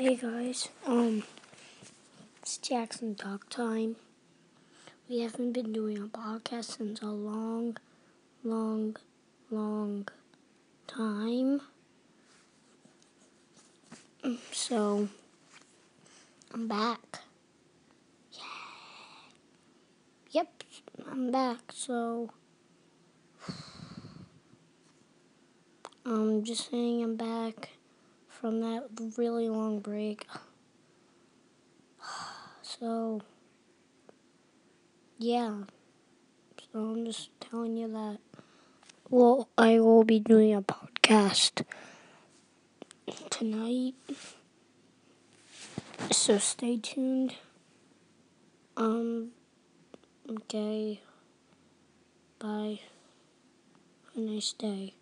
Hey guys, um, it's Jackson Talk Time. We haven't been doing a podcast since a long, long, long time. So, I'm back. Yeah. Yep, I'm back. So, I'm just saying I'm back from that really long break. So, yeah. So I'm just telling you that. Well, I will be doing a podcast tonight. So stay tuned. Um, okay. Bye. Have a nice day.